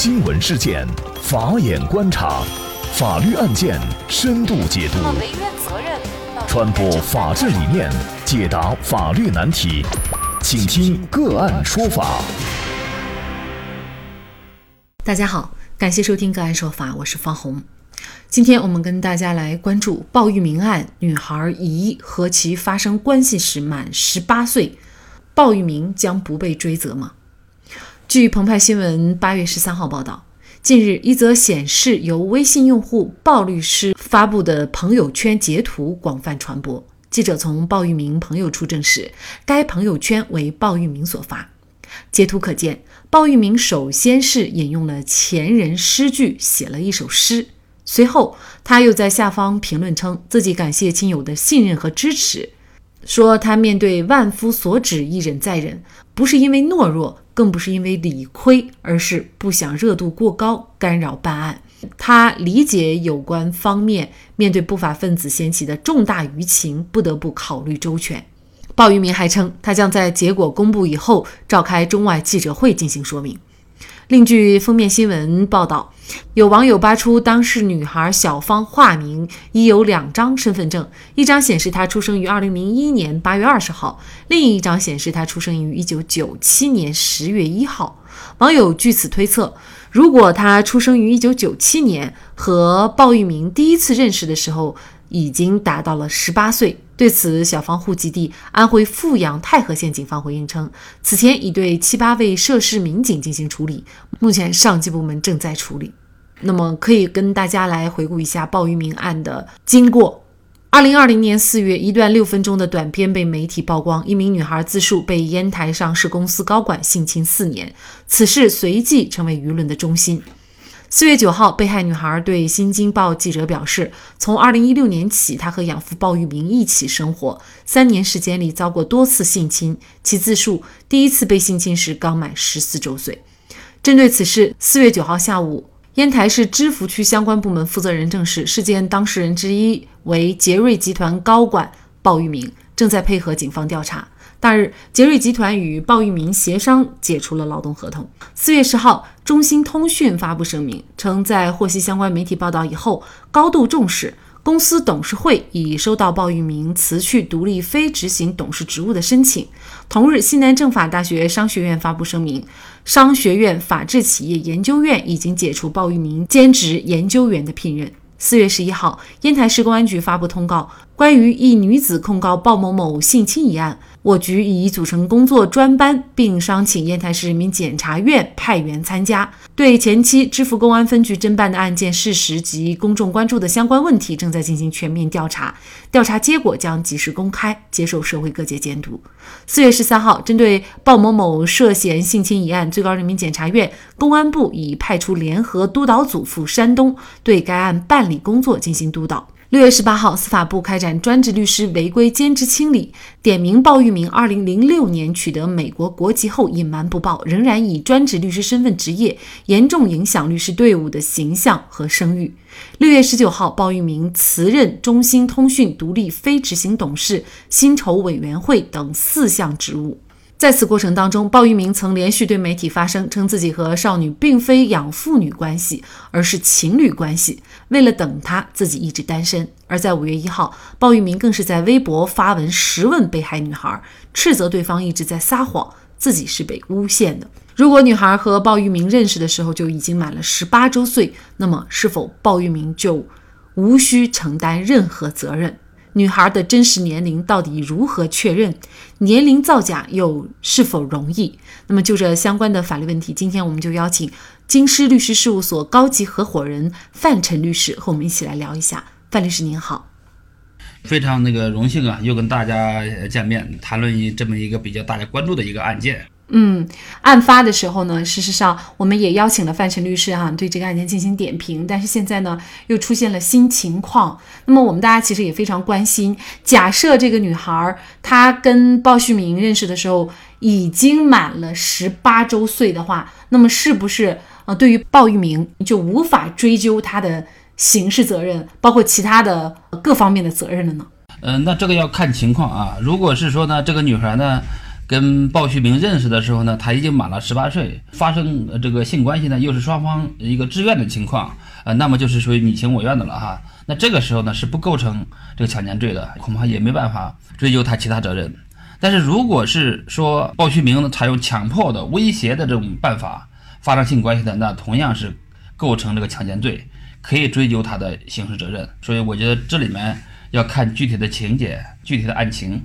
新闻事件，法眼观察，法律案件深度解读，传播法治理念，解答法律难题，请听个案说法。大家好，感谢收听个案说法，我是方红。今天我们跟大家来关注鲍玉明案，女孩疑和其发生关系时满十八岁，鲍玉明将不被追责吗？据澎湃新闻八月十三号报道，近日一则显示由微信用户鲍律师发布的朋友圈截图广泛传播。记者从鲍玉明朋友处证实，该朋友圈为鲍玉明所发。截图可见，鲍玉明首先是引用了前人诗句，写了一首诗，随后他又在下方评论称自己感谢亲友的信任和支持，说他面对万夫所指，一忍再忍，不是因为懦弱。更不是因为理亏，而是不想热度过高干扰办案。他理解有关方面面对不法分子掀起的重大舆情，不得不考虑周全。鲍玉明还称，他将在结果公布以后召开中外记者会进行说明。另据封面新闻报道，有网友扒出当事女孩小芳化名已有两张身份证，一张显示她出生于二零零一年八月二十号，另一张显示她出生于一九九七年十月一号。网友据此推测，如果她出生于一九九七年，和鲍玉明第一次认识的时候已经达到了十八岁。对此，小芳户籍地安徽阜阳太和县警方回应称，此前已对七八位涉事民警进行处理，目前上级部门正在处理。那么，可以跟大家来回顾一下鲍玉明案的经过。二零二零年四月，一段六分钟的短片被媒体曝光，一名女孩自述被烟台上市公司高管性侵四年，此事随即成为舆论的中心。四月九号，被害女孩对《新京报》记者表示，从二零一六年起，她和养父鲍玉明一起生活，三年时间里遭过多次性侵。其自述，第一次被性侵时刚满十四周岁。针对此事，四月九号下午，烟台市芝罘区相关部门负责人证实，事件当事人之一为杰瑞集团高管鲍玉明，正在配合警方调查。当日，杰瑞集团与鲍玉明协商解除了劳动合同。四月十号，中兴通讯发布声明称，在获悉相关媒体报道以后，高度重视。公司董事会已收到鲍玉明辞去独立非执行董事职务的申请。同日，西南政法大学商学院发布声明，商学院法治企业研究院已经解除鲍玉明兼职研究员的聘任。四月十一号，烟台市公安局发布通告，关于一女子控告鲍某某性侵一案。我局已组成工作专班，并商请烟台市人民检察院派员参加，对前期支付公安分局侦办的案件事实及公众关注的相关问题，正在进行全面调查，调查结果将及时公开，接受社会各界监督。四月十三号，针对鲍某某涉嫌性侵一案，最高人民检察院、公安部已派出联合督导组赴山东，对该案办理工作进行督导。六月十八号，司法部开展专职律师违规兼职清理，点名鲍玉明二零零六年取得美国国籍后隐瞒不报，仍然以专职律师身份执业，严重影响律师队伍的形象和声誉。六月十九号，鲍玉明辞任中兴通讯独立非执行董事、薪酬委员会等四项职务。在此过程当中，鲍玉明曾连续对媒体发声，称自己和少女并非养父女关系，而是情侣关系。为了等她，自己一直单身。而在五月一号，鲍玉明更是在微博发文实问被害女孩，斥责对方一直在撒谎，自己是被诬陷的。如果女孩和鲍玉明认识的时候就已经满了十八周岁，那么是否鲍玉明就无需承担任何责任？女孩的真实年龄到底如何确认？年龄造假又是否容易？那么就这相关的法律问题，今天我们就邀请京师律师事务所高级合伙人范晨律师和我们一起来聊一下。范律师您好，非常那个荣幸啊，又跟大家见面，谈论一这么一个比较大家关注的一个案件。嗯，案发的时候呢，事实上我们也邀请了范晨律师哈，对这个案件进行点评。但是现在呢，又出现了新情况。那么我们大家其实也非常关心，假设这个女孩她跟鲍旭明认识的时候已经满了十八周岁的话，那么是不是呃，对于鲍玉明就无法追究他的刑事责任，包括其他的各方面的责任了呢？嗯，那这个要看情况啊。如果是说呢，这个女孩呢？跟鲍旭明认识的时候呢，他已经满了十八岁，发生这个性关系呢，又是双方一个自愿的情况，呃，那么就是属于你情我愿的了哈。那这个时候呢，是不构成这个强奸罪的，恐怕也没办法追究他其他责任。但是如果是说鲍旭明采用强迫的、威胁的这种办法发生性关系的，那同样是构成这个强奸罪，可以追究他的刑事责任。所以我觉得这里面要看具体的情节、具体的案情。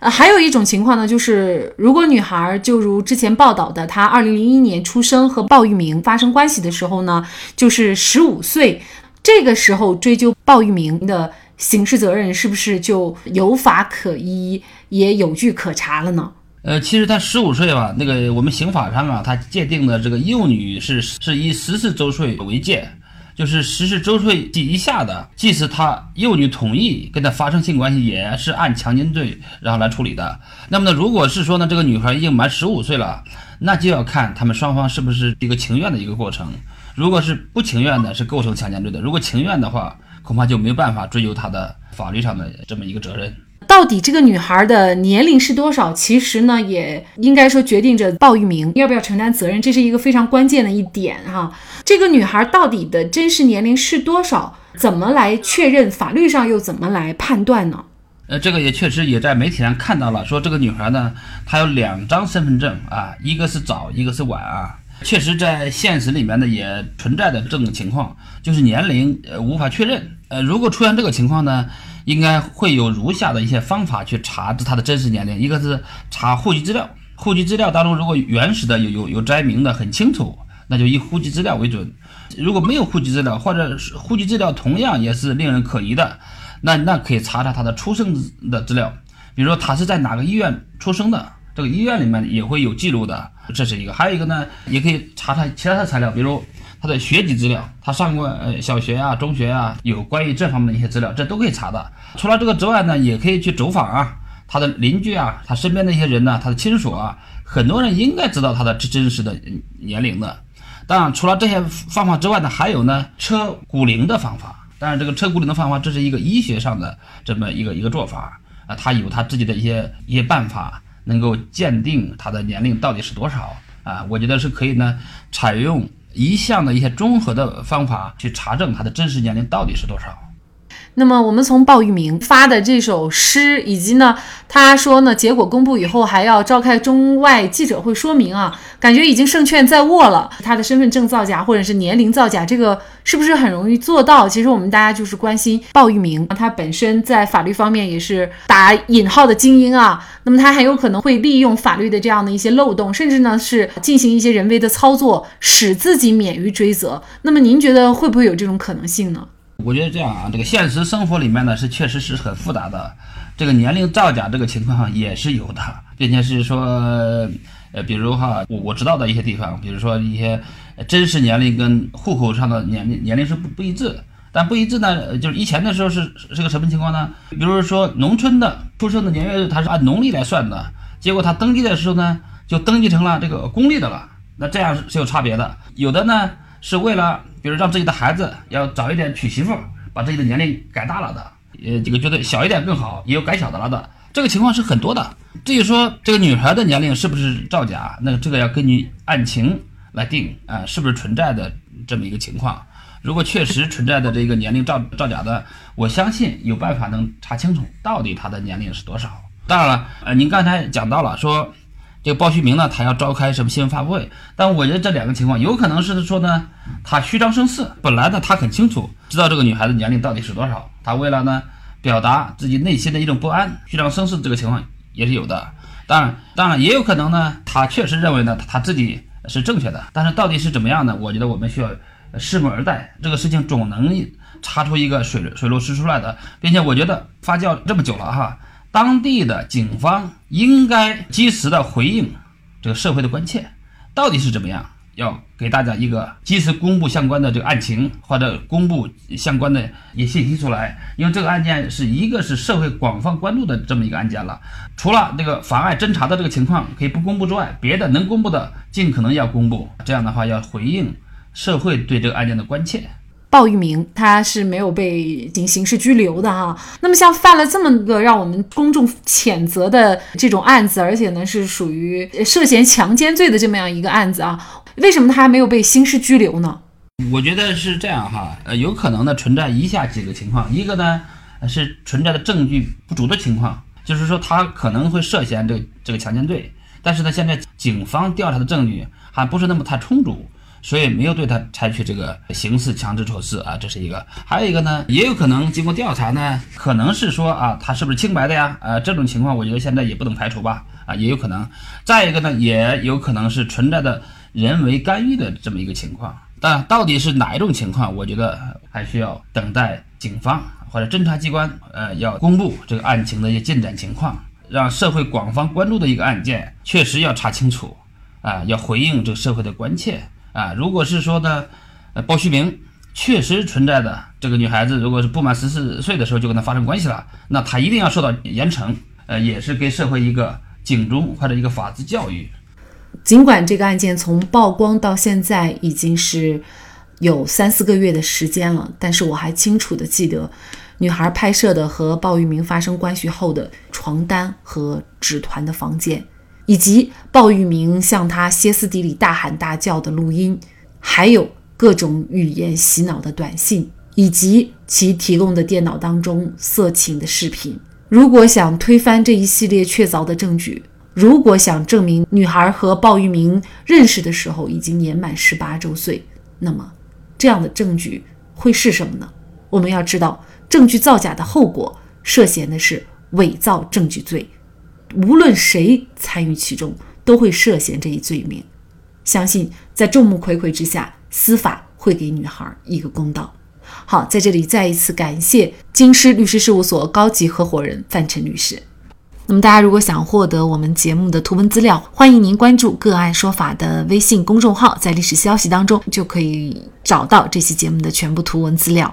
呃，还有一种情况呢，就是如果女孩就如之前报道的，她二零零一年出生和鲍玉明发生关系的时候呢，就是十五岁，这个时候追究鲍玉明的刑事责任，是不是就有法可依，也有据可查了呢？呃，其实他十五岁吧，那个我们刑法上啊，他界定的这个幼女是是以十四周岁为界。就是十四周岁及以下的，即使他幼女同意跟他发生性关系，也是按强奸罪然后来处理的。那么呢，如果是说呢，这个女孩已经满十五岁了，那就要看他们双方是不是一个情愿的一个过程。如果是不情愿的，是构成强奸罪的；如果情愿的话，恐怕就没有办法追究他的法律上的这么一个责任。到底这个女孩的年龄是多少？其实呢，也应该说决定着鲍玉明要不要承担责任，这是一个非常关键的一点哈。这个女孩到底的真实年龄是多少？怎么来确认？法律上又怎么来判断呢？呃，这个也确实也在媒体上看到了，说这个女孩呢，她有两张身份证啊，一个是早，一个是晚啊。确实，在现实里面呢，也存在的这种情况，就是年龄呃无法确认。呃，如果出现这个情况呢？应该会有如下的一些方法去查知他的真实年龄，一个是查户籍资料，户籍资料当中如果原始的有有有摘明的很清楚，那就以户籍资料为准；如果没有户籍资料，或者户籍资料同样也是令人可疑的，那那可以查查他的出生的资料，比如说他是在哪个医院出生的，这个医院里面也会有记录的，这是一个；还有一个呢，也可以查查其他的材料，比如。他的学籍资料，他上过呃小学啊、中学啊，有关于这方面的一些资料，这都可以查的。除了这个之外呢，也可以去走访啊，他的邻居啊，他身边的一些人呢，他的亲属啊，很多人应该知道他的真实的年龄的。当然，除了这些方法之外呢，还有呢车骨龄的方法。当然，这个车骨龄的方法，这是一个医学上的这么一个一个做法啊，他有他自己的一些一些办法，能够鉴定他的年龄到底是多少啊。我觉得是可以呢，采用。一项的一些综合的方法去查证他的真实年龄到底是多少。那么我们从鲍玉明发的这首诗，以及呢，他说呢，结果公布以后还要召开中外记者会说明啊，感觉已经胜券在握了。他的身份证造假或者是年龄造假，这个是不是很容易做到？其实我们大家就是关心鲍玉明，他本身在法律方面也是打引号的精英啊。那么他很有可能会利用法律的这样的一些漏洞，甚至呢是进行一些人为的操作，使自己免于追责。那么您觉得会不会有这种可能性呢？我觉得这样啊，这个现实生活里面呢是确实是很复杂的，这个年龄造假这个情况也是有的，并且是说，呃，比如哈，我我知道的一些地方，比如说一些真实年龄跟户口上的年龄年龄是不不一致，但不一致呢，就是以前的时候是是个什么情况呢？比如说农村的出生的年月日，他是按农历来算的，结果他登记的时候呢，就登记成了这个公历的了，那这样是有差别的，有的呢。是为了，比如让自己的孩子要早一点娶媳妇，把自己的年龄改大了的，呃，这个觉得小一点更好，也有改小的了的，这个情况是很多的。至于说这个女孩的年龄是不是造假，那这个要根据案情来定啊，是不是存在的这么一个情况。如果确实存在的这个年龄造造假的，我相信有办法能查清楚到底她的年龄是多少。当然了，呃，您刚才讲到了说。这个鲍旭明呢，他要召开什么新闻发布会？但我觉得这两个情况有可能是说呢，他虚张声势。本来呢，他很清楚知道这个女孩子年龄到底是多少，他为了呢表达自己内心的一种不安，虚张声势这个情况也是有的。当然，当然也有可能呢，他确实认为呢他自己是正确的。但是到底是怎么样呢？我觉得我们需要拭目而待。这个事情总能查出一个水水落石出来的，并且我觉得发酵这么久了哈。当地的警方应该及时的回应这个社会的关切，到底是怎么样？要给大家一个及时公布相关的这个案情，或者公布相关的一些信息出来。因为这个案件是一个是社会广泛关注的这么一个案件了。除了这个妨碍侦查的这个情况可以不公布之外，别的能公布的尽可能要公布。这样的话要回应社会对这个案件的关切。鲍玉明他是没有被刑事拘留的哈。那么像犯了这么个让我们公众谴责的这种案子，而且呢是属于涉嫌强奸罪的这么样一个案子啊，为什么他还没有被刑事拘留呢？我觉得是这样哈，呃，有可能呢存在以下几个情况，一个呢是存在的证据不足的情况，就是说他可能会涉嫌这个这个强奸罪，但是呢现在警方调查的证据还不是那么太充足。所以没有对他采取这个刑事强制措施啊，这是一个。还有一个呢，也有可能经过调查呢，可能是说啊，他是不是清白的呀？呃，这种情况我觉得现在也不能排除吧。啊，也有可能。再一个呢，也有可能是存在的人为干预的这么一个情况。但到底是哪一种情况，我觉得还需要等待警方或者侦查机关呃要公布这个案情的一些进展情况，让社会广泛关注的一个案件，确实要查清楚啊，要回应这个社会的关切。啊，如果是说的，呃，鲍旭明确实存在的这个女孩子，如果是不满十四岁的时候就跟他发生关系了，那他一定要受到严惩，呃，也是给社会一个警钟或者一个法治教育。尽管这个案件从曝光到现在已经是有三四个月的时间了，但是我还清楚的记得女孩拍摄的和鲍玉明发生关系后的床单和纸团的房间。以及鲍玉明向他歇斯底里大喊大叫的录音，还有各种语言洗脑的短信，以及其提供的电脑当中色情的视频。如果想推翻这一系列确凿的证据，如果想证明女孩和鲍玉明认识的时候已经年满十八周岁，那么这样的证据会是什么呢？我们要知道，证据造假的后果，涉嫌的是伪造证据罪。无论谁参与其中，都会涉嫌这一罪名。相信在众目睽睽之下，司法会给女孩一个公道。好，在这里再一次感谢京师律师事务所高级合伙人范晨律师。那么，大家如果想获得我们节目的图文资料，欢迎您关注“个案说法”的微信公众号，在历史消息当中就可以找到这期节目的全部图文资料。